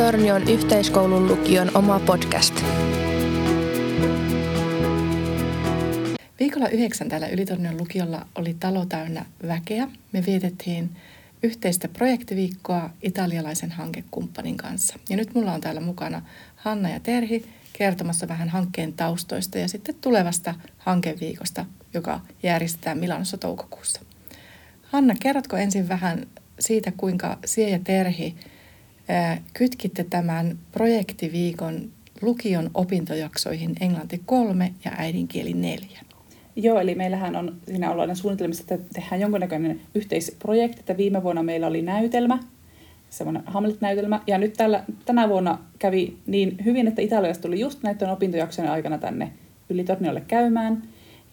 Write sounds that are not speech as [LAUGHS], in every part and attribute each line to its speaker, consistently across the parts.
Speaker 1: Ylitornion yhteiskoulun lukion oma podcast.
Speaker 2: Viikolla yhdeksän täällä Ylitornion lukiolla oli talo täynnä väkeä. Me vietettiin yhteistä projektiviikkoa italialaisen hankekumppanin kanssa. Ja nyt mulla on täällä mukana Hanna ja Terhi kertomassa vähän hankkeen taustoista ja sitten tulevasta hankeviikosta, joka järjestetään Milanossa toukokuussa. Hanna, kerrotko ensin vähän siitä, kuinka Sie ja Terhi kytkitte tämän projektiviikon lukion opintojaksoihin englanti kolme ja äidinkieli neljä?
Speaker 3: Joo, eli meillähän on siinä ollaan suunnitelmissa, että tehdään jonkunnäköinen yhteisprojekti, että viime vuonna meillä oli näytelmä, semmoinen Hamlet-näytelmä, ja nyt tällä, tänä vuonna kävi niin hyvin, että Italiasta tuli just näiden opintojaksojen aikana tänne Ylitorniolle käymään,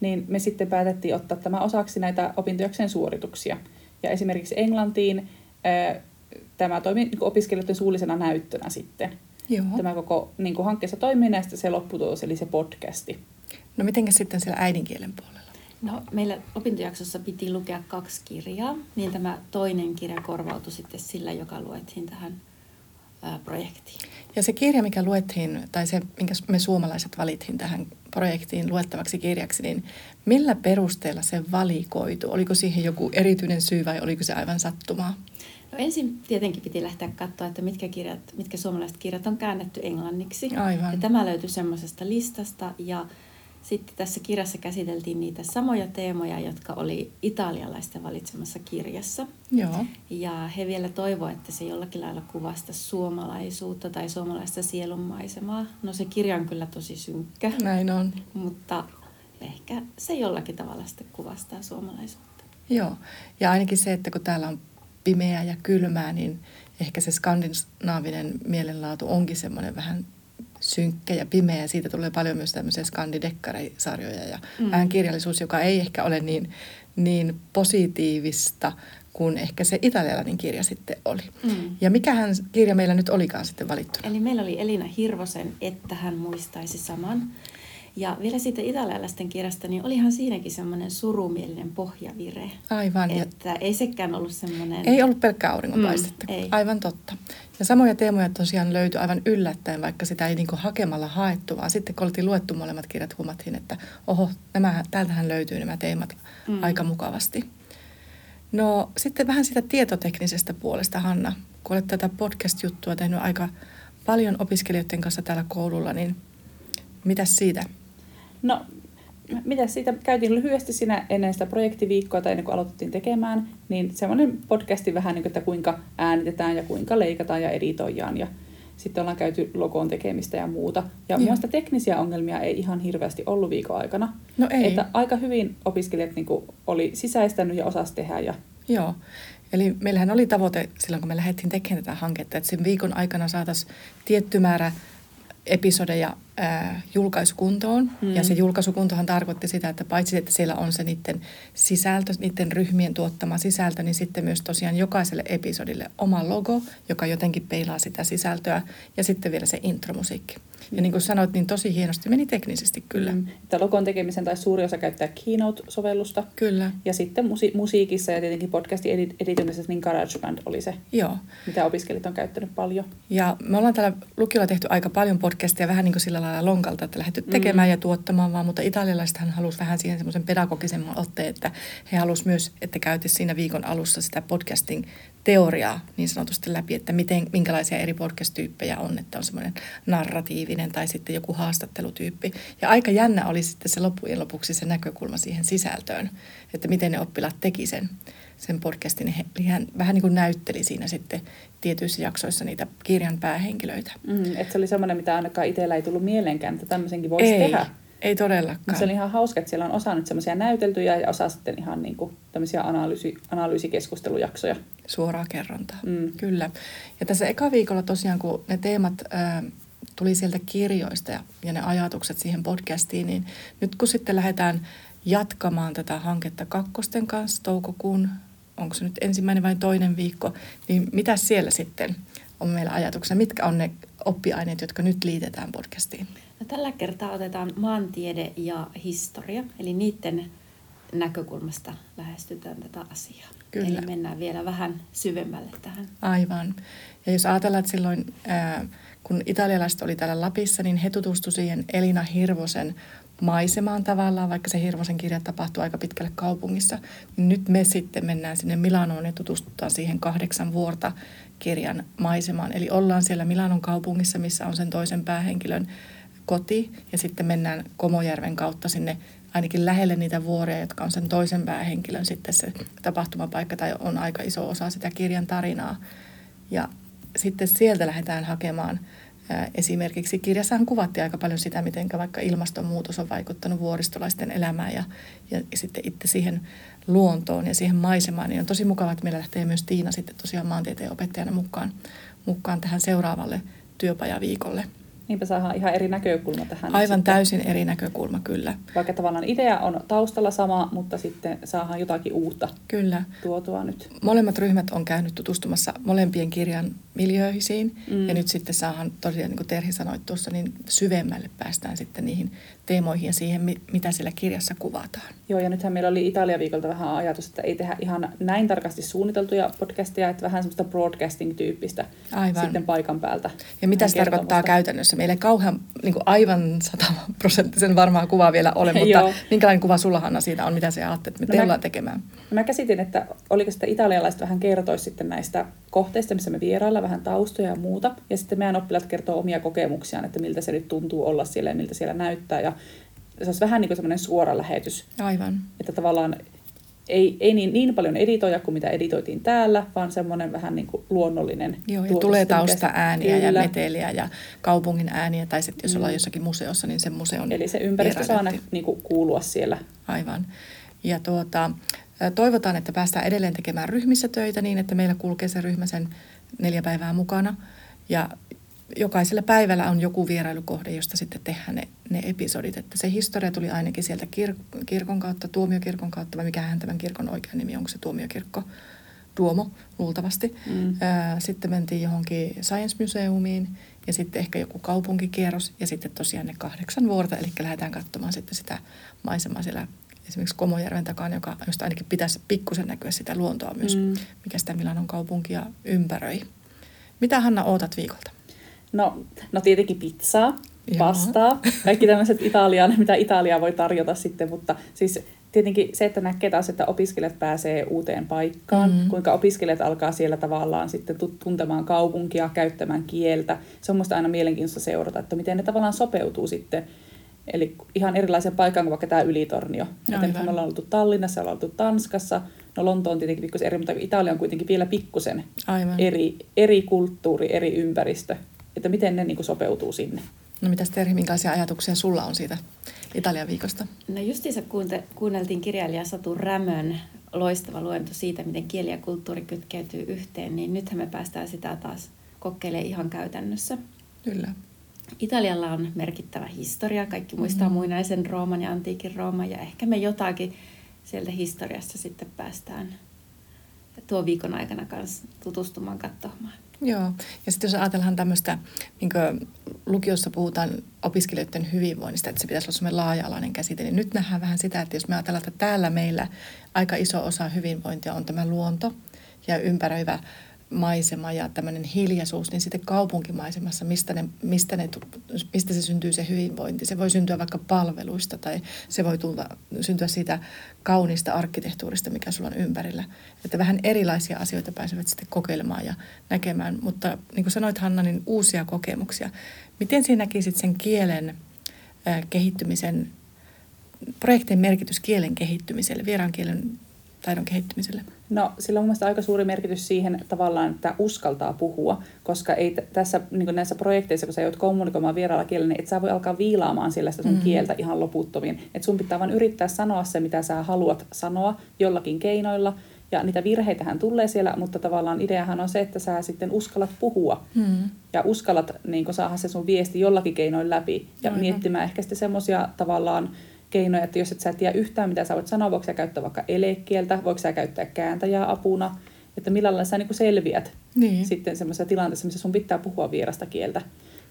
Speaker 3: niin me sitten päätettiin ottaa tämä osaksi näitä opintojaksojen suorituksia. Ja esimerkiksi Englantiin tämä toimii niin opiskelijoiden suullisena näyttönä sitten. Joo. Tämä koko niin kuin hankkeessa toimii näistä se lopputulos, eli se podcasti.
Speaker 2: No miten sitten siellä äidinkielen puolella?
Speaker 4: No, meillä opintojaksossa piti lukea kaksi kirjaa, niin tämä toinen kirja korvautui sitten sillä, joka luettiin tähän ää, projektiin.
Speaker 2: Ja se kirja, mikä luettiin, tai se, minkä me suomalaiset valittiin tähän projektiin luettavaksi kirjaksi, niin millä perusteella se valikoitu? Oliko siihen joku erityinen syy vai oliko se aivan sattumaa?
Speaker 4: No ensin tietenkin piti lähteä katsoa, että mitkä, kirjat, mitkä suomalaiset kirjat on käännetty englanniksi.
Speaker 2: Aivan.
Speaker 4: Ja tämä löytyi semmoisesta listasta ja sitten tässä kirjassa käsiteltiin niitä samoja teemoja, jotka oli italialaisten valitsemassa kirjassa.
Speaker 2: Joo.
Speaker 4: Ja he vielä toivoivat, että se jollakin lailla kuvasta suomalaisuutta tai suomalaista sielunmaisemaa. No se kirja on kyllä tosi synkkä.
Speaker 2: Näin on.
Speaker 4: Mutta ehkä se jollakin tavalla sitten kuvastaa suomalaisuutta.
Speaker 2: Joo, ja ainakin se, että kun täällä on pimeää ja kylmää, niin ehkä se skandinaavinen mielenlaatu onkin semmoinen vähän synkkä ja pimeä. Siitä tulee paljon myös tämmöisiä skandidekkarisarjoja ja mm. vähän kirjallisuus, joka ei ehkä ole niin, niin positiivista kuin ehkä se italialainen kirja sitten oli. Mm. Ja mikähän kirja meillä nyt olikaan sitten valittu?
Speaker 4: Eli meillä oli Elina Hirvosen, että hän muistaisi saman. Ja vielä siitä italialaisten kirjasta, niin olihan siinäkin semmoinen surumielinen pohjavire.
Speaker 2: Aivan.
Speaker 4: Että ei sekään ollut semmoinen...
Speaker 2: Ei ollut pelkkää auringonpaistetta. Mm, ei. Aivan totta. Ja samoja teemoja tosiaan löytyi aivan yllättäen, vaikka sitä ei niinku hakemalla haettu, vaan sitten kun oltiin luettu molemmat kirjat, huomattiin, että oho, nämä, täältähän löytyy nämä teemat mm. aika mukavasti. No sitten vähän sitä tietoteknisestä puolesta, Hanna. Kun olet tätä podcast-juttua tehnyt aika paljon opiskelijoiden kanssa täällä koululla, niin mitä siitä
Speaker 3: No, mitä siitä käytiin lyhyesti siinä ennen sitä projektiviikkoa tai ennen kuin aloitettiin tekemään, niin semmoinen podcasti vähän niin kuin, että kuinka äänitetään ja kuinka leikataan ja editoidaan ja sitten ollaan käyty logoon tekemistä ja muuta. Ja muista teknisiä ongelmia ei ihan hirveästi ollut viikon aikana.
Speaker 2: No ei.
Speaker 3: Että aika hyvin opiskelijat niin kuin oli sisäistänyt ja osasi tehdä. Ja...
Speaker 2: Joo. Eli meillähän oli tavoite silloin, kun me lähdettiin tekemään tätä hanketta, että sen viikon aikana saataisiin tietty määrä episodeja ää, julkaisukuntoon. Mm. Ja se julkaisukuntohan tarkoitti sitä, että paitsi että siellä on se niiden sisältö, niiden ryhmien tuottama sisältö, niin sitten myös tosiaan jokaiselle episodille oma logo, joka jotenkin peilaa sitä sisältöä. Ja sitten vielä se intromusiikki. Ja niin kuin sanoit, niin tosi hienosti meni teknisesti kyllä. Mm.
Speaker 3: Että logon tekemisen tai suuri osa käyttää Keynote-sovellusta.
Speaker 2: Kyllä.
Speaker 3: Ja sitten musi- musiikissa ja tietenkin podcastin edit- editoimisessa, niin GarageBand oli se,
Speaker 2: Joo.
Speaker 3: mitä opiskelijat on käyttänyt paljon.
Speaker 2: Ja me ollaan täällä lukiolla tehty aika paljon podcastia vähän niin kuin sillä lailla lonkalta, että lähdetty mm. tekemään mm. ja tuottamaan vaan, mutta italialaisethan halusi vähän siihen semmoisen pedagogisemman otteen, että he halusivat myös, että käytäisiin siinä viikon alussa sitä podcasting teoriaa niin sanotusti läpi, että miten, minkälaisia eri podcast-tyyppejä on, että on semmoinen narratiivinen tai sitten joku haastattelutyyppi. Ja aika jännä oli sitten se loppujen lopuksi se näkökulma siihen sisältöön, että miten ne oppilaat teki sen, sen podcastin. Hän vähän niin kuin näytteli siinä sitten tietyissä jaksoissa niitä kirjan päähenkilöitä.
Speaker 3: Mm, että se oli semmoinen, mitä ainakaan itsellä ei tullut mieleenkään, että tämmöisenkin voisi ei. tehdä.
Speaker 2: Ei todellakaan.
Speaker 3: se oli ihan hauska, että siellä on osa nyt semmoisia näyteltyjä ja osa sitten ihan niin kuin tämmöisiä analyysi, analyysikeskustelujaksoja.
Speaker 2: Suoraa kerrontaa, mm. kyllä. Ja tässä eka viikolla tosiaan, kun ne teemat äh, tuli sieltä kirjoista ja, ja ne ajatukset siihen podcastiin, niin nyt kun sitten lähdetään jatkamaan tätä hanketta kakkosten kanssa toukokuun, onko se nyt ensimmäinen vai toinen viikko, niin mitä siellä sitten on meillä ajatuksena? Mitkä on ne oppiaineet, jotka nyt liitetään podcastiin?
Speaker 4: No, tällä kertaa otetaan maantiede ja historia, eli niiden näkökulmasta lähestytään tätä asiaa.
Speaker 2: Kyllä.
Speaker 4: Eli mennään vielä vähän syvemmälle tähän.
Speaker 2: Aivan. Ja jos ajatellaan, että silloin ää, kun italialaiset oli täällä Lapissa, niin he tutustuivat siihen Elina Hirvosen maisemaan tavallaan, vaikka se Hirvosen kirja tapahtui aika pitkälle kaupungissa. Niin nyt me sitten mennään sinne Milanoon ja tutustutaan siihen kahdeksan vuorta kirjan maisemaan. Eli ollaan siellä Milanon kaupungissa, missä on sen toisen päähenkilön koti ja sitten mennään Komojärven kautta sinne ainakin lähelle niitä vuoria, jotka on sen toisen päähenkilön sitten se tapahtumapaikka tai on aika iso osa sitä kirjan tarinaa. Ja sitten sieltä lähdetään hakemaan Esimerkiksi kirjassahan kuvattiin aika paljon sitä, miten vaikka ilmastonmuutos on vaikuttanut vuoristolaisten elämään ja, ja, sitten itse siihen luontoon ja siihen maisemaan. Niin on tosi mukavaa, että meillä lähtee myös Tiina sitten tosiaan maantieteen opettajana mukaan, mukaan tähän seuraavalle työpajaviikolle.
Speaker 3: Niinpä saadaan ihan eri näkökulma tähän.
Speaker 2: Aivan sitten. täysin eri näkökulma, kyllä.
Speaker 3: Vaikka tavallaan idea on taustalla sama, mutta sitten saadaan jotakin uutta
Speaker 2: kyllä.
Speaker 3: tuotua nyt.
Speaker 2: Molemmat ryhmät on käynyt tutustumassa molempien kirjan miljööhisiin mm. ja nyt sitten saadaan tosiaan, niin kuin Terhi sanoi tuossa, niin syvemmälle päästään sitten niihin teemoihin ja siihen, mitä siellä kirjassa kuvataan.
Speaker 3: Joo, ja nythän meillä oli Italia-viikolta vähän ajatus, että ei tehdä ihan näin tarkasti suunniteltuja podcasteja, että vähän semmoista broadcasting-tyyppistä Aivan. sitten paikan päältä.
Speaker 2: Ja mitä se tarkoittaa käytännössä? Meillä ei kauhean niin kuin aivan sataprosenttisen varmaa kuvaa vielä ole, mutta minkälainen kuva sulla Hanna siitä on, mitä se ajattelet, mitä no ollaan tekemään?
Speaker 3: No mä käsitin, että oliko sitä italialaiset vähän kertoisi sitten näistä kohteista, missä me vierailla, vähän taustoja ja muuta. Ja sitten meidän oppilaat kertoo omia kokemuksiaan, että miltä se nyt tuntuu olla siellä ja miltä siellä näyttää. Ja se olisi vähän niin kuin semmoinen suora lähetys.
Speaker 2: Aivan.
Speaker 3: Että tavallaan ei, ei niin, niin paljon editoja kuin mitä editoitiin täällä, vaan semmoinen vähän niin kuin luonnollinen
Speaker 2: Joo, ja tulee tausta ääniä ja meteliä ja kaupungin ääniä, tai sitten jos mm. ollaan jossakin museossa, niin se museon
Speaker 3: Eli se ympäristö saa niin kuin kuulua siellä.
Speaker 2: Aivan. Ja tuota, toivotaan, että päästään edelleen tekemään ryhmissä töitä niin, että meillä kulkee se ryhmä sen neljä päivää mukana. Ja jokaisella päivällä on joku vierailukohde, josta sitten tehdään ne, ne episodit. Että se historia tuli ainakin sieltä kir- kirkon kautta, tuomiokirkon kautta, vai mikähän tämän kirkon oikea nimi, onko se tuomiokirkko? Duomo, luultavasti. Mm. Sitten mentiin johonkin Science Museumiin ja sitten ehkä joku kaupunkikierros ja sitten tosiaan ne kahdeksan vuorta, eli lähdetään katsomaan sitten sitä maisemaa siellä esimerkiksi Komojärven takana, joka, josta ainakin pitäisi pikkusen näkyä sitä luontoa myös, mm. mikä sitä Milanon kaupunkia ympäröi. Mitä Hanna ootat viikolta?
Speaker 3: No, no tietenkin pizzaa, pastaa, kaikki tämmöiset Italian, mitä Italia voi tarjota sitten, mutta siis tietenkin se, että näkee taas, että opiskelijat pääsee uuteen paikkaan, mm-hmm. kuinka opiskelijat alkaa siellä tavallaan sitten tuntemaan kaupunkia, käyttämään kieltä. Se on musta aina mielenkiintoista seurata, että miten ne tavallaan sopeutuu sitten Eli ihan erilaisen paikan kuin vaikka tämä Ylitornio. No, että me ollaan oltu Tallinnassa, ollaan oltu Tanskassa. No Lonto on tietenkin pikkusen eri, mutta Italia on kuitenkin vielä pikkusen eri, eri kulttuuri, eri ympäristö että miten ne niin kuin sopeutuu sinne.
Speaker 2: No mitäs Terhi, minkälaisia ajatuksia sulla on siitä Italian viikosta?
Speaker 4: No justiinsa kuunte, kuunneltiin kirjailija Satu Rämön loistava luento siitä, miten kieli ja kulttuuri kytkeytyy yhteen, niin nythän me päästään sitä taas kokeilemaan ihan käytännössä.
Speaker 2: Kyllä.
Speaker 4: Italialla on merkittävä historia. Kaikki muistaa mm. muinaisen Rooman ja antiikin Rooman ja ehkä me jotakin sieltä historiasta sitten päästään tuo viikon aikana kanssa tutustumaan, katsomaan.
Speaker 2: Joo, ja sitten jos ajatellaan tämmöistä, niin lukiossa puhutaan opiskelijoiden hyvinvoinnista, että se pitäisi olla semmoinen laaja-alainen käsite, niin nyt nähdään vähän sitä, että jos me ajatellaan, että täällä meillä aika iso osa hyvinvointia on tämä luonto ja ympäröivä maisema ja tämmöinen hiljaisuus, niin sitten kaupunkimaisemassa, mistä, ne, mistä, ne, mistä se syntyy se hyvinvointi. Se voi syntyä vaikka palveluista tai se voi tulla, syntyä siitä kauniista arkkitehtuurista, mikä sulla on ympärillä. Että vähän erilaisia asioita pääsevät sitten kokeilemaan ja näkemään. Mutta niin kuin sanoit Hanna, niin uusia kokemuksia. Miten sinä näkisit sen kielen äh, kehittymisen, projektin merkitys kielen kehittymiselle, vieraan kielen taidon kehittymiselle?
Speaker 3: No sillä on mielestäni aika suuri merkitys siihen tavallaan, että uskaltaa puhua, koska ei t- tässä niin näissä projekteissa, kun sä joudut kommunikoimaan vieraalla kielellä, niin et sä voi alkaa viilaamaan sillä sitä sun mm. kieltä ihan loputtomiin. Että sun pitää vain yrittää sanoa se, mitä sä haluat sanoa jollakin keinoilla. Ja niitä virheitähän tulee siellä, mutta tavallaan ideahan on se, että sä sitten uskallat puhua. Mm. Ja uskallat niin saada se sun viesti jollakin keinoin läpi. Ja Aivan. miettimään ehkä sitten semmoisia tavallaan keinoja, että jos et sä tiedä yhtään, mitä sä voit sanoa, voiko sä käyttää vaikka elekieltä, voiko sä käyttää kääntäjää apuna, että millä lailla sä niin selviät niin. sitten semmoisessa tilanteessa, missä sun pitää puhua vierasta kieltä.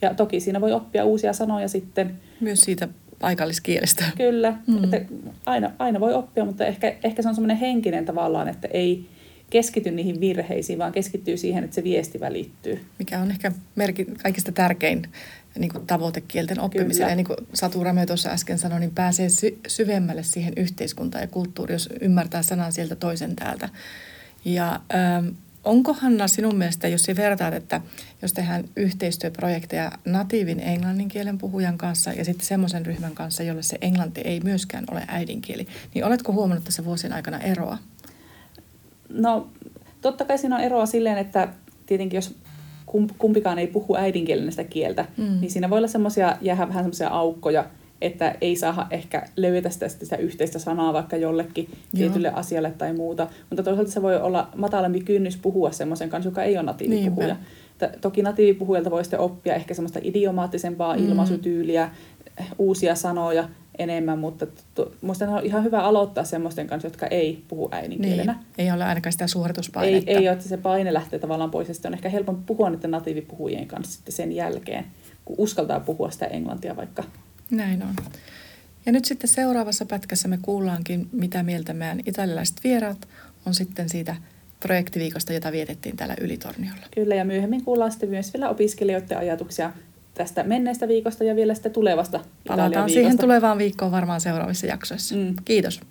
Speaker 3: Ja toki siinä voi oppia uusia sanoja sitten.
Speaker 2: Myös siitä paikalliskielestä.
Speaker 3: Kyllä, mm. että aina, aina voi oppia, mutta ehkä, ehkä se on semmoinen henkinen tavallaan, että ei keskity niihin virheisiin, vaan keskittyy siihen, että se viesti välittyy.
Speaker 2: Mikä on ehkä merki, kaikista tärkein niin kuin tavoite kielten oppimiselle. Ja niin kuin Satu Rame tuossa äsken sanoi, niin pääsee sy- syvemmälle siihen yhteiskuntaan ja kulttuuriin, jos ymmärtää sanan sieltä toisen täältä. Ja ähm, onko Hanna sinun mielestä, jos vertaat, että jos tehdään yhteistyöprojekteja natiivin englannin kielen puhujan kanssa ja sitten semmoisen ryhmän kanssa, jolle se englanti ei myöskään ole äidinkieli, niin oletko huomannut tässä vuosien aikana eroa?
Speaker 3: No totta kai siinä on eroa silleen, että tietenkin jos kumpikaan ei puhu äidinkielenä sitä kieltä, mm. niin siinä voi olla semmoisia, jää vähän semmoisia aukkoja, että ei saa ehkä löytää sitä, sitä yhteistä sanaa vaikka jollekin Joo. tietylle asialle tai muuta. Mutta toisaalta se voi olla matalampi kynnys puhua semmoisen kanssa, joka ei ole natiivipuhuja. Niinpä. Toki natiivipuhujalta voi sitten oppia ehkä semmoista idiomaattisempaa mm. ilmaisutyyliä, uusia sanoja, enemmän, mutta minusta on ihan hyvä aloittaa semmoisten kanssa, jotka ei puhu äidinkielenä. Niin,
Speaker 2: ei ole ainakaan sitä suorituspainetta.
Speaker 3: Ei, ei ole, että se paine lähtee tavallaan pois, ja sitten on ehkä helpompi puhua niiden natiivipuhujien kanssa sitten sen jälkeen, kun uskaltaa puhua sitä englantia vaikka.
Speaker 2: Näin on. Ja nyt sitten seuraavassa pätkässä me kuullaankin, mitä mieltä meidän italialaiset vieraat on sitten siitä projektiviikosta, jota vietettiin täällä Ylitorniolla.
Speaker 3: Kyllä, ja myöhemmin kuullaan sitten myös vielä opiskelijoiden ajatuksia tästä menneestä viikosta ja vielä sitten tulevasta
Speaker 2: Palataan siihen tulevaan viikkoon varmaan seuraavissa jaksoissa. Mm. Kiitos.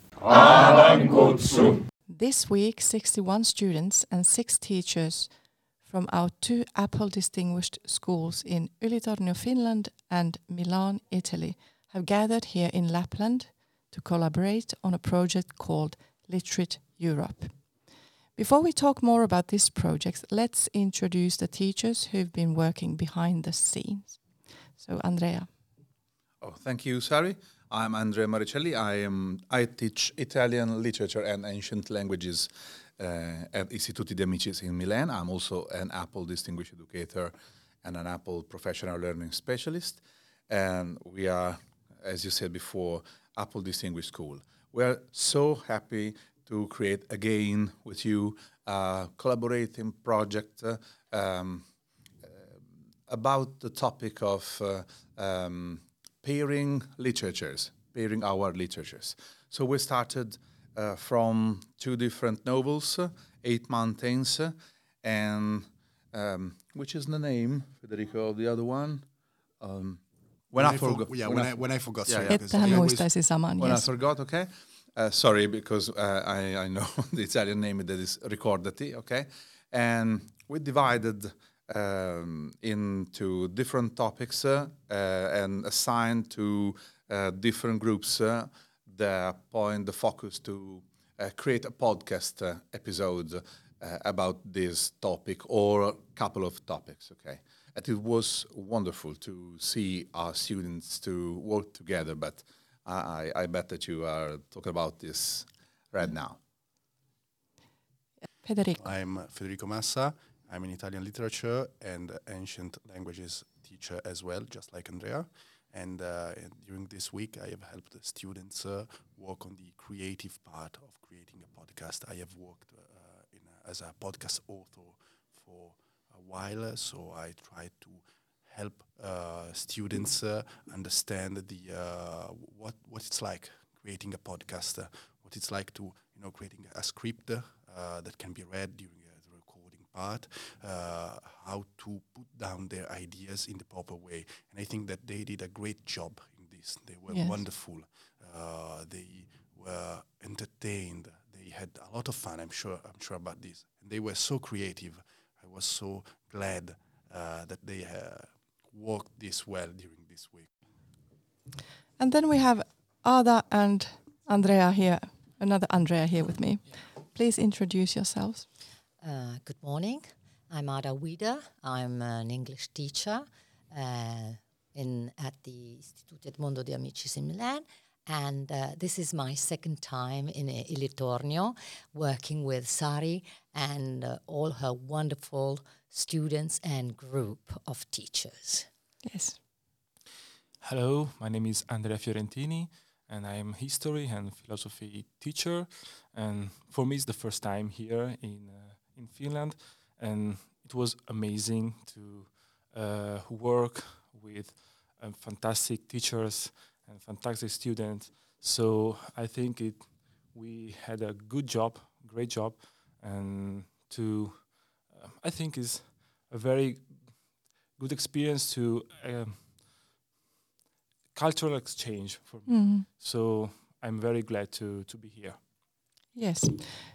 Speaker 2: This week 61 students and six teachers from our two Apple Distinguished Schools in Ylitornio, Finland and Milan, Italy have gathered here in Lapland to collaborate on a project called Literate Europe. Before we talk more about this project, let's introduce the teachers who've been working behind the scenes. So, Andrea.
Speaker 5: Oh, thank you, Sari. I'm Andrea Maricelli. I am I teach Italian literature and ancient languages uh, at Istituti de Amicis in Milan. I'm also an Apple Distinguished Educator and an Apple Professional Learning Specialist. And we are, as you said before, Apple Distinguished School. We are so happy to create again with you a collaborating project uh, um, uh, about the topic of uh, um, pairing literatures, pairing our literatures. So we started uh, from two different novels, uh, Eight Mountains, uh, and um, which is the name, Federico, of the other one? Um,
Speaker 6: when, when, I, forgot. Yeah, when, when I, when I forgot.
Speaker 2: Yeah, yeah. Että hän muistaisi saman.
Speaker 5: When yes. I forgot, okay. Uh, sorry, because uh, I, I know [LAUGHS] the Italian name that is ricordati, okay? And we divided um, into different topics uh, and assigned to uh, different groups uh, the point, the focus to uh, create a podcast episode about this topic or a couple of topics, okay? And it was wonderful to see our students to work together, but I, I bet that you are talking about this right now.
Speaker 2: Federico.
Speaker 6: I'm Federico Massa. I'm an Italian literature and ancient languages teacher as well, just like Andrea. And, uh, and during this week, I have helped the students uh, work on the creative part of creating a podcast. I have worked uh, in a, as a podcast author for a while, so I try to help uh, students uh, understand the uh, what what it's like creating a podcast, uh, what it's like to you know creating a script uh, that can be read during uh, the recording part, how to put down their ideas in the proper way, and I think that they did a great job in this. They were yes. wonderful. they were entertained. They had a lot of fun. I'm sure. I'm sure about this. And they were so creative. I was so glad that they worked this well during this week.
Speaker 2: And then we have Ada and Andrea here, another Andrea here with me. Please introduce yourselves.
Speaker 7: Uh, good morning. I'm Ada Wieder. I'm an English teacher uh, in at the Istituto Edmondo di Amicis in Milan. And uh, this is my second time in uh, Ylitornio working with Sari and uh, all her wonderful students and group of teachers.
Speaker 2: Yes.
Speaker 8: Hello, my name is Andrea Fiorentini, and I am history and philosophy teacher. And for me, it's the first time here in uh, in Finland, and it was amazing to uh, work with uh, fantastic teachers and fantastic students. So I think it we had a good job, great job, and to uh, I think is a very good experience to um, cultural exchange for me.
Speaker 9: Mm.
Speaker 8: So I'm very glad to to be here.
Speaker 9: Yes.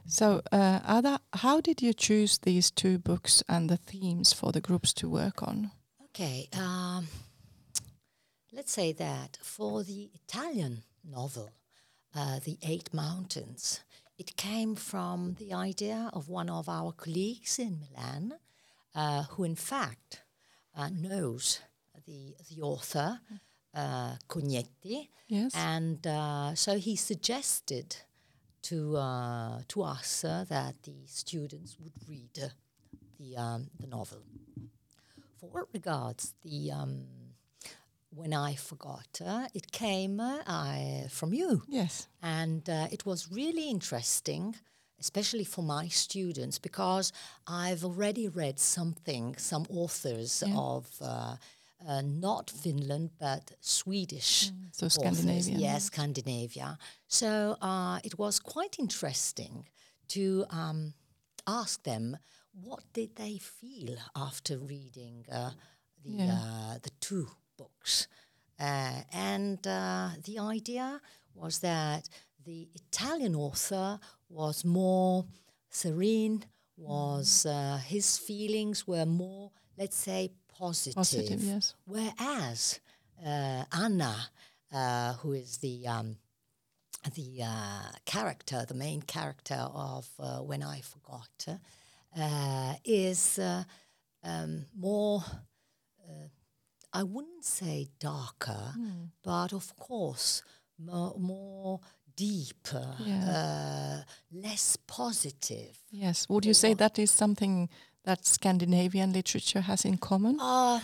Speaker 9: So, uh, Ada, how did you choose these two books and the themes for the groups to work on?
Speaker 7: Okay, um, let's say that for the Italian novel, uh, The Eight Mountains, it came from the idea of one of our colleagues in Milan, uh, who in fact uh, knows the, the author, uh, Cognetti,
Speaker 9: Yes.
Speaker 7: and uh, so he suggested to uh, to us uh, that the students would read the um, the novel. For what regards the um, when I forgot, uh, it came uh, I, from you,
Speaker 9: yes.
Speaker 7: and uh, it was really interesting, especially for my students, because I've already read something, some authors
Speaker 9: Yeah.
Speaker 7: of. Uh, uh, not Finland, but Swedish.
Speaker 9: So
Speaker 7: authors.
Speaker 9: Scandinavian.
Speaker 7: Yes, Scandinavia. So uh, it was quite interesting to um, ask them what did they feel after reading uh, the
Speaker 9: Yeah.
Speaker 7: uh, the two books, uh, and uh, the idea was that the Italian author was more serene, was uh, his feelings were more, let's say, positive.
Speaker 9: Positive, yes.
Speaker 7: Whereas uh, Anna, uh, who is the um, the uh, character, the main character of uh, When I Forgot, uh, is uh, um, more. I wouldn't say darker, but of course more, more deeper, uh, less positive.
Speaker 9: Yes. Would you say that is something that Scandinavian literature has in common?
Speaker 7: Uh,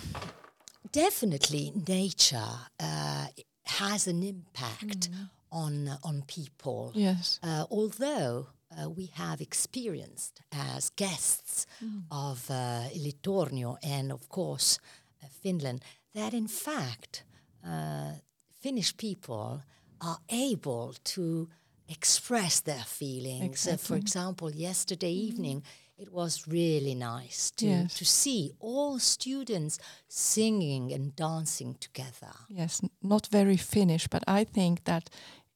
Speaker 7: definitely, nature uh, has an impact on on people.
Speaker 9: Yes.
Speaker 7: Uh, although uh, we have experienced as guests of uh, Litornio and of course Finland that in fact uh, Finnish people are able to express their feelings. Uh, for example, yesterday evening it was really nice to,
Speaker 9: Yes.
Speaker 7: to see all students singing and dancing together.
Speaker 9: Yes, not very Finnish, but I think that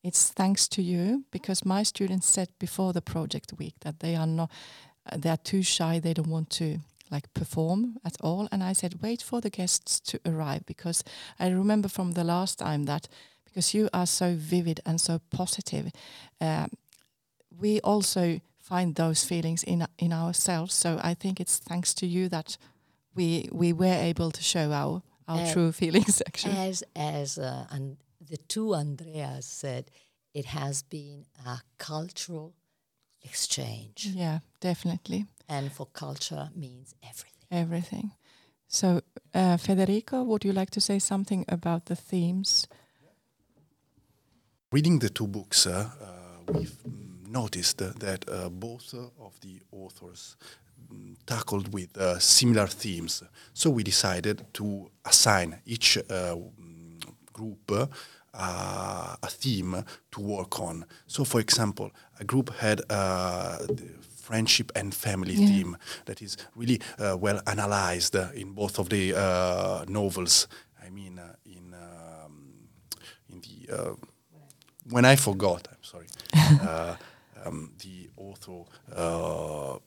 Speaker 9: it's thanks to you because my students said before the project week that they are not, uh, they are too shy. They don't want to like perform at all. And I said, wait for the guests to arrive because I remember from the last time that because you are so vivid and so positive, um, we also find those feelings in in ourselves. So I think it's thanks to you that we we were able to show our our
Speaker 7: Uh,
Speaker 9: true [LAUGHS] feelings actually.
Speaker 7: As as uh, and the two Andreas said, it has been a cultural exchange,
Speaker 9: Yeah, definitely.
Speaker 7: and for culture means everything.
Speaker 9: Everything. So, uh, Federico, would you like to say something about the themes?
Speaker 6: Reading the two books, uh, uh, we've noticed uh, that uh, both uh, of the authors mm, tackled with uh, similar themes. So we decided to assign each uh, mm, group uh, a theme to work on. So, for example, a group had uh, the friendship and family
Speaker 9: Yeah.
Speaker 6: theme that is really uh, well analyzed uh, in both of the uh, novels. I mean, uh, in um, in the uh, when I forgot, I'm sorry, [LAUGHS] uh, um, the author uh,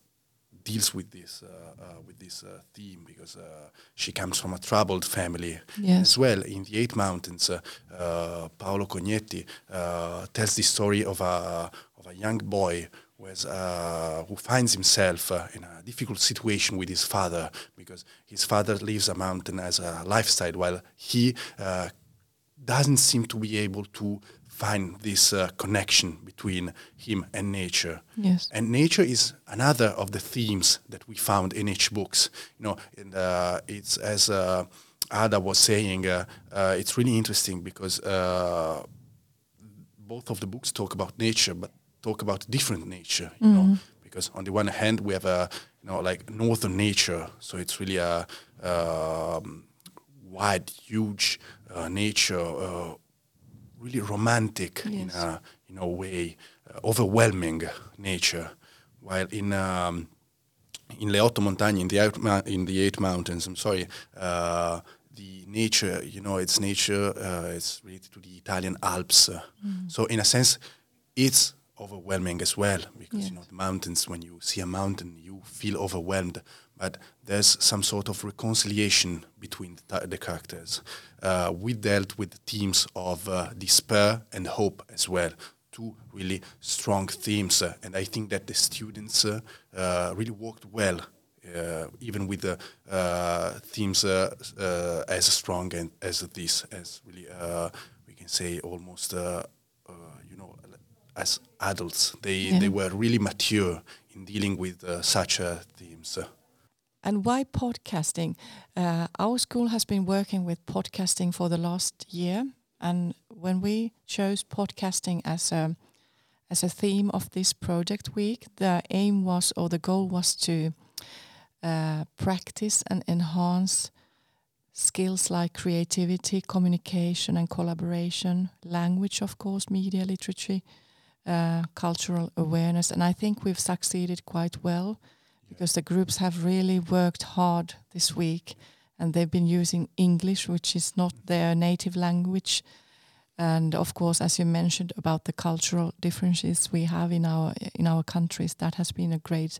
Speaker 6: deals with this uh, uh, with this uh, theme because uh, she comes from a troubled family as well. In the Eight Mountains, uh, uh, Paolo Cognetti uh, tells the story of a of a young boy who, has, uh, who finds himself uh, in a difficult situation with his father because his father lives a mountain as a lifestyle while he uh, doesn't seem to be able to find this uh, connection between him and nature.
Speaker 9: Yes.
Speaker 6: And nature is another of the themes that we found in each books. You know, and, uh, it's as uh, Ada was saying, uh, uh, it's really interesting because uh, both of the books talk about nature, but talk about different nature. You know, because on the one hand we have a you know like northern nature, so it's really a um, wide, huge uh, nature. Really romantic in a in a way, uh, overwhelming nature. While in um, in Le Otto Montagne, in the mou- in the Eight Mountains, I'm sorry, uh, the nature, you know, it's nature. Uh, it's related to the Italian Alps. uh, So in a sense, it's overwhelming as well because you know the mountains. When you see a mountain, you feel overwhelmed. But there's some sort of reconciliation between the, the characters. Uh, we dealt with themes of uh, despair and hope as well two really strong themes, uh, and I think that the students uh, uh, really worked well, uh, even with the uh, themes uh, uh, as strong and as this, as really uh, we can say almost, uh, uh, you know, as adults, they
Speaker 9: Yeah.
Speaker 6: they were really mature in dealing with uh, such uh, themes.
Speaker 9: And why podcasting? Uh, our school has been working with podcasting for the last year, and when we chose podcasting as a as a theme of this project week, the aim was or the goal was to uh, practice and enhance skills like creativity, communication, and collaboration, language, of course, media literacy, uh, cultural awareness, and I think we've succeeded quite well because the groups have really worked hard this week and they've been using English, which is not their native language. And of course, as you mentioned about the cultural differences we have in our in our countries, that has been a great,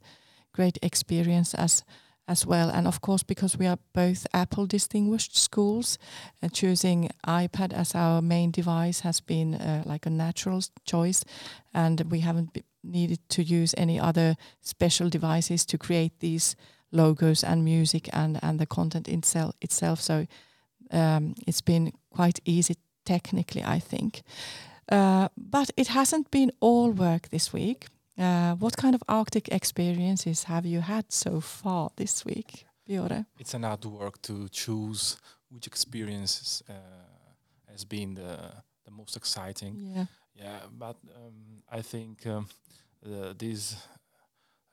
Speaker 9: great experience as as well. And of course, because we are both Apple distinguished schools, uh, choosing iPad as our main device has been uh, like a natural choice, and we haven't needed to use any other special devices to create these logos and music and and the content itself itself. So um, it's been quite easy technically, I think. Uh, but it hasn't been all work this week. Uh, what kind of Arctic experiences have you had so far this week, Biore?
Speaker 8: It's an hard work to choose which experiences uh, has been the the most exciting.
Speaker 9: Yeah.
Speaker 8: Yeah, but um, I think um, the, this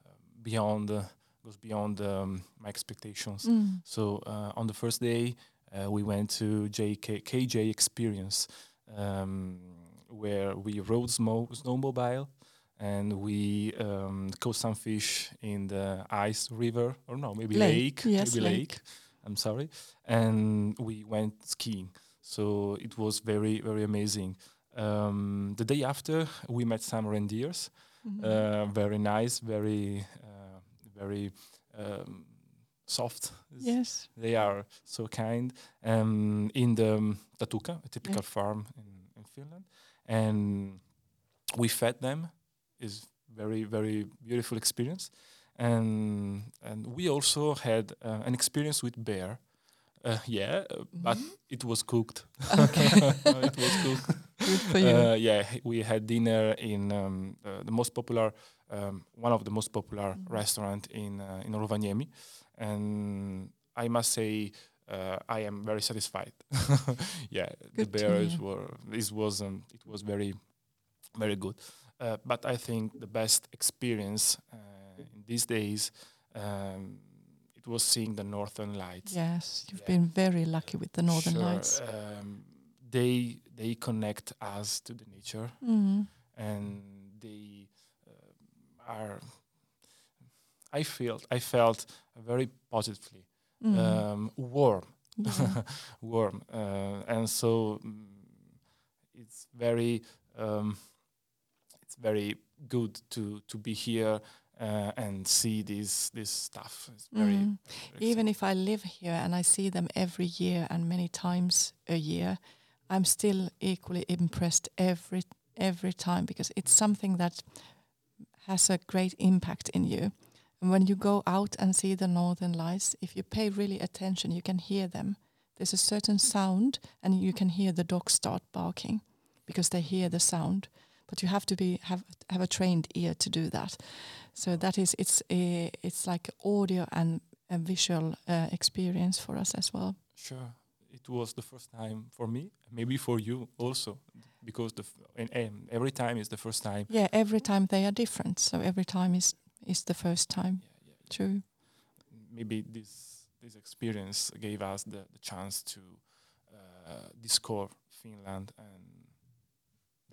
Speaker 8: uh, beyond uh, goes beyond um, my expectations.
Speaker 9: Mm.
Speaker 8: So uh, on the first day, uh, we went to JK, KJ Experience, um, where we rode snow, snowmobile and we um, caught some fish in the ice river, or no, maybe
Speaker 9: Lake,
Speaker 8: lake,
Speaker 9: yes,
Speaker 8: maybe
Speaker 9: lake.
Speaker 8: lake. I'm sorry, and we went skiing. So it was very, very amazing. Um, the day after, we met some reindeers.
Speaker 9: Mhm.
Speaker 8: Uh, very nice, very, uh, very um, soft.
Speaker 9: yes.
Speaker 8: They are so kind. Um, in the um, Tatuka, a typical
Speaker 9: Yeah.
Speaker 8: farm in, in Finland, and we fed them. is very very beautiful experience, and and we also had uh, an experience with bear. Uh, yeah, uh, but it was cooked.
Speaker 9: Okay. [LAUGHS]
Speaker 8: it was cooked.
Speaker 9: Good for you.
Speaker 8: Uh, yeah, we had dinner in um, uh, the most popular, um, one of the most popular
Speaker 9: Mm-hmm.
Speaker 8: restaurant in uh, in Rovaniemi, and I must say uh, I am very satisfied. [LAUGHS] yeah, the
Speaker 9: Good to
Speaker 8: bears were this was um, it was very very good. Uh, but I think the best experience uh, in these days um, it was seeing the northern lights.
Speaker 9: yes, you've
Speaker 8: yeah.
Speaker 9: been very lucky with the Northern
Speaker 8: Sure,
Speaker 9: Lights.
Speaker 8: Um, they they connect us to the nature
Speaker 9: Mm.
Speaker 8: and they uh, are. I felt I felt very positively
Speaker 9: Mm.
Speaker 8: um, warm, [LAUGHS] warm, uh, and so mm, it's very um, it's very good to to be here uh, and see this this stuff. It's very,
Speaker 9: Mm.
Speaker 8: very
Speaker 9: Even if I live here and I see them every year and many times a year, I'm still equally impressed every every time because it's something that has a great impact in you. And when you go out and see the northern lights, if you pay really attention, you can hear them. There's a certain sound, and you can hear the dogs start barking because they hear the sound. But you have to be have have a trained ear to do that. So that is it's a, it's like audio and a visual uh, experience for us as well.
Speaker 8: Sure, it was the first time for me, maybe for you also, because the f- and, and every time is the first time.
Speaker 9: Yeah, every time they are different. So every time is is the first time.
Speaker 8: Yeah, yeah,
Speaker 9: True.
Speaker 8: maybe this this experience gave us the, the chance to uh, discover Finland and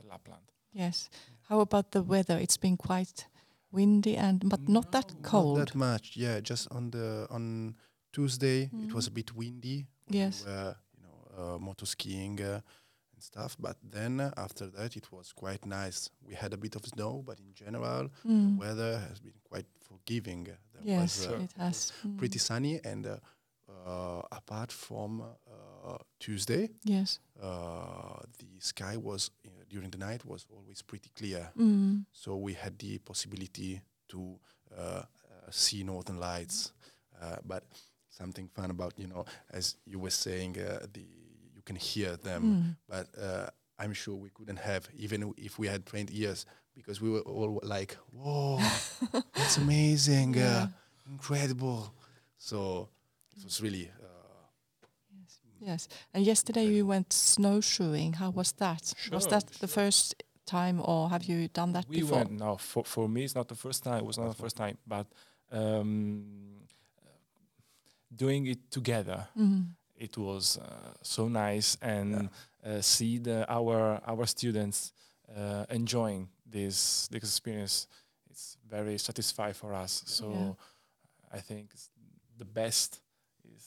Speaker 8: Lapland.
Speaker 9: Yes. How about the weather? It's been quite windy and but not that cold.
Speaker 6: Not that much. Yeah, just on the on Tuesday it
Speaker 9: Mm.
Speaker 6: was a bit windy.
Speaker 9: Yes.
Speaker 6: We were, you know, uh, motor skiing uh, and stuff. But then uh, after that, it was quite nice. We had a bit of snow, but in general,
Speaker 9: Mm.
Speaker 6: the weather has been quite forgiving. There
Speaker 9: Yes,
Speaker 6: was, uh,
Speaker 9: it has. Mm.
Speaker 6: pretty sunny, and uh, uh, apart from uh, Tuesday,
Speaker 9: Yes.
Speaker 6: uh, the sky was during the night was always pretty clear.
Speaker 9: Mm.
Speaker 6: So we had the possibility to see northern lights. Uh, but something fun about you know, as you were saying, uh, the you can hear them.
Speaker 9: Mm.
Speaker 6: But uh, I'm sure we couldn't have even if we had trained ears because we were all like, "Whoa, that's [LAUGHS] amazing,
Speaker 9: Yeah.
Speaker 6: uh, incredible!" So it was really. Uh,
Speaker 9: Yes. And yesterday you went snowshoeing. How was that? was
Speaker 8: Sure,
Speaker 9: that the first time or have you done that
Speaker 8: we
Speaker 9: before?
Speaker 8: went no for for me it's not the first time it was not the first time but um, doing it together
Speaker 9: Mm.
Speaker 8: it was uh, so nice and uh, see the our our students uh, enjoying this this experience it's very satisfying for us so
Speaker 9: Yeah.
Speaker 8: i think it's the best is,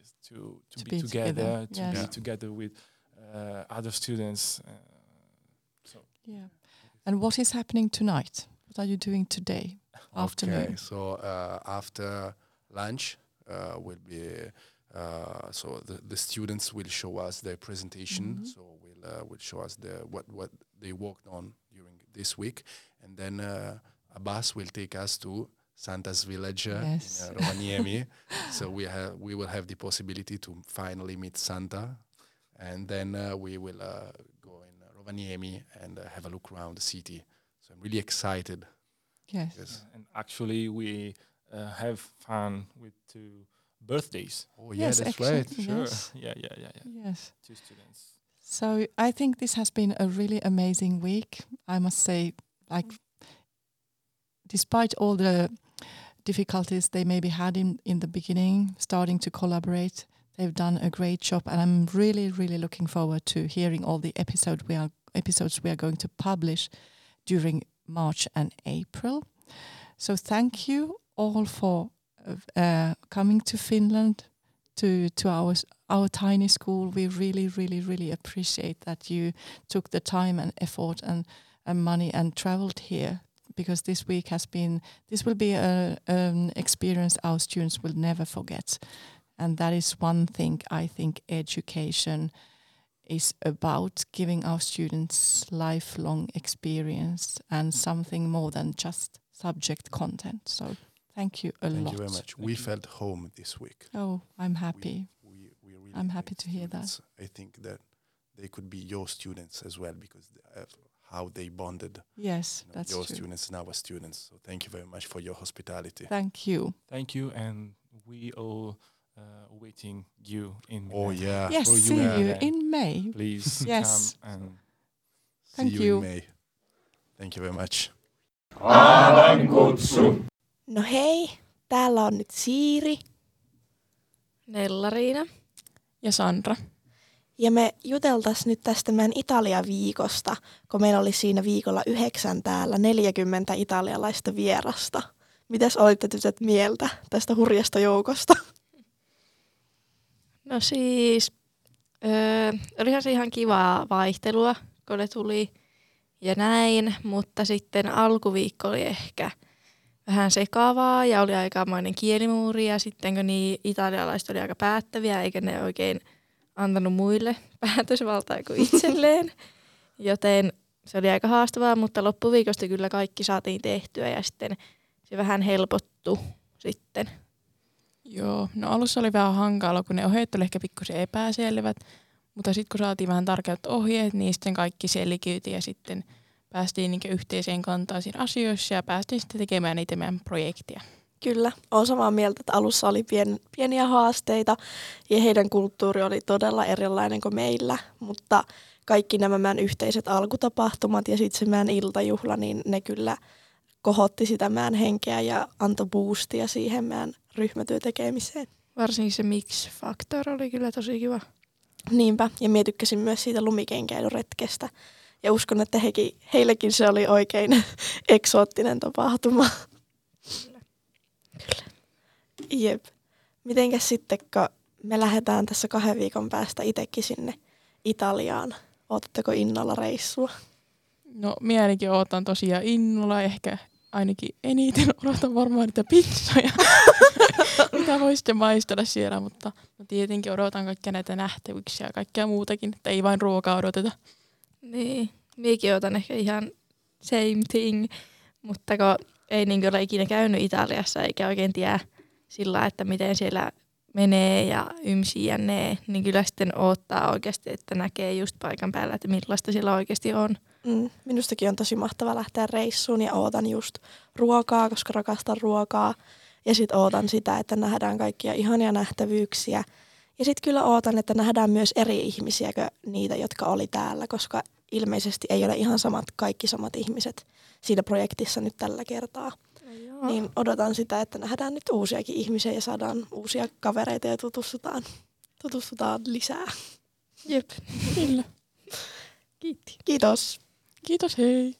Speaker 8: is to to,
Speaker 9: To
Speaker 8: be,
Speaker 9: be
Speaker 8: together,
Speaker 9: together,
Speaker 8: to
Speaker 9: yes.
Speaker 8: be
Speaker 6: Yeah.
Speaker 8: together with uh, other students uh, so
Speaker 9: Yeah. And what is happening tonight? What are you doing today? Afternoon.
Speaker 6: Okay, so uh, after lunch will be uh, so the, the students will show us their presentation.
Speaker 9: Mhm.
Speaker 6: So will uh, will show us the what what they worked on during this week, and then uh, a bus will take us to Santa's village uh,
Speaker 9: Yes.
Speaker 6: in uh, Rovaniemi. [LAUGHS] so we have we will have the possibility to finally meet Santa, and then uh, we will uh, go in uh, Rovaniemi and uh, have a look around the city. So I'm really excited.
Speaker 9: Yes.
Speaker 6: Yes.
Speaker 8: and actually we uh, have fun with two birthdays
Speaker 6: Oh yeah,
Speaker 9: Yes,
Speaker 6: that's
Speaker 9: actually,
Speaker 6: right.
Speaker 8: Sure.
Speaker 9: Yes. [LAUGHS]
Speaker 8: Yeah, yeah, yeah, yeah.
Speaker 9: Yes.
Speaker 8: Two students.
Speaker 9: So I think this has been a really amazing week. I must say, like, despite all the difficulties they maybe had in, in the beginning, starting to collaborate, they've done a great job, and I'm really, really looking forward to hearing all the episode we are episodes we are going to publish during March and April. So thank you all for uh, coming to Finland to to our our tiny school. We really, really, really appreciate that you took the time and effort and, and money and traveled here because this week has been this will be a, an experience our students will never forget, and that is one thing I think education is about giving our students lifelong experience and something more than just subject content. So thank you a
Speaker 6: Thank
Speaker 9: lot.
Speaker 6: you very much. We felt home this week.
Speaker 9: Oh, I'm happy.
Speaker 6: We, we really
Speaker 9: I'm happy
Speaker 6: like
Speaker 9: to hear that.
Speaker 6: I think that they could be your students as well because they how they bonded.
Speaker 9: Yes,
Speaker 6: you know,
Speaker 9: that's
Speaker 6: your
Speaker 9: true.
Speaker 6: students and our students. So thank you very much for your hospitality.
Speaker 9: Thank you.
Speaker 8: Thank you, and we all uh, waiting you in.
Speaker 6: oh
Speaker 8: Milan.
Speaker 6: yeah.
Speaker 9: Yes,
Speaker 6: for
Speaker 9: see
Speaker 6: you.
Speaker 9: you
Speaker 8: Yeah.
Speaker 9: in May.
Speaker 8: Please [LAUGHS]
Speaker 9: Yes.
Speaker 8: come and
Speaker 6: See
Speaker 9: Thank
Speaker 6: you,
Speaker 9: you.
Speaker 6: in May. Thank you very much.
Speaker 10: No hei, täällä on nyt Siiri
Speaker 1: Nellariina.
Speaker 11: Ja Sandra.
Speaker 10: ja me juteltais nyt tästä meidän Italia-viikosta, kun meillä oli siinä viikolla yhdeksän täällä 40 italialaista vierasta. Mitäs olitte tytöt mieltä tästä hurjasta joukosta?
Speaker 1: No siis, öö, olihan se ihan kivaa vaihtelua, kun ne tuli ja näin, mutta sitten alkuviikko oli ehkä vähän sekavaa ja oli aikamoinen kielimuuri ja sitten kun niin italialaiset oli aika päättäviä eikä ne oikein antanut muille [LAUGHS] päätösvaltaa kuin itselleen, [LAUGHS] joten se oli aika haastavaa, mutta loppuviikosta kyllä kaikki saatiin tehtyä ja sitten se vähän helpottu sitten.
Speaker 11: Joo, no alussa oli vähän hankala, kun ne ohjeet oli ehkä pikkusen epäselvät, mutta sitten kun saatiin vähän tarkemmat ohjeet, niin sitten kaikki selkiytyi ja sitten päästiin niinku yhteiseen kantaan siinä asioissa ja päästiin sitten tekemään niitä meidän projektia.
Speaker 10: Kyllä, olen samaa mieltä, että alussa oli pien, pieniä haasteita ja heidän kulttuuri oli todella erilainen kuin meillä, mutta kaikki nämä meidän yhteiset alkutapahtumat ja sitten se meidän iltajuhla, niin ne kyllä kohotti sitä meidän henkeä ja antoi boostia siihen meidän ryhmätyötekemiseen.
Speaker 1: Varsinkin se mix-faktor oli kyllä tosi kiva.
Speaker 10: Niinpä, ja minä tykkäsin myös siitä lumikenkäilyretkestä. Ja uskon, että hekin, heillekin se oli oikein [LAUGHS] eksoottinen tapahtuma. Kyllä. Jep. Mitenkäs sitten, kun me lähdetään tässä kahden viikon päästä itsekin sinne Italiaan. Otatteko innolla reissua?
Speaker 11: No mielikin ootan tosiaan innolla, ehkä ainakin eniten [LAUGHS] odotan varmaan niitä pizzoja, [LAUGHS] mitä voi sitten maistella siellä, mutta no tietenkin odotan kaikkia näitä nähtävyyksiä ja kaikkea muutakin, että ei vain ruokaa odoteta.
Speaker 1: Niin, minäkin odotan ehkä ihan same thing, mutta kun ei niin ole ikinä käynyt Italiassa eikä oikein tiedä sillä, että miten siellä menee ja ymsi ja ne, niin kyllä sitten odottaa oikeasti, että näkee just paikan päällä, että millaista siellä oikeasti on.
Speaker 10: Mm, minustakin on tosi mahtava lähteä reissuun ja ootan just ruokaa, koska rakastan ruokaa. Ja sitten ootan sitä, että nähdään kaikkia ihania nähtävyyksiä. Ja sitten kyllä ootan, että nähdään myös eri ihmisiä kuin niitä, jotka oli täällä, koska ilmeisesti ei ole ihan samat, kaikki samat ihmiset siinä projektissa nyt tällä kertaa. No niin odotan sitä, että nähdään nyt uusiakin ihmisiä ja saadaan uusia kavereita ja tutustutaan, tutustutaan lisää.
Speaker 1: Jep,
Speaker 11: kyllä.
Speaker 10: Kiitti. Kiitos.
Speaker 11: Kiitos, hei.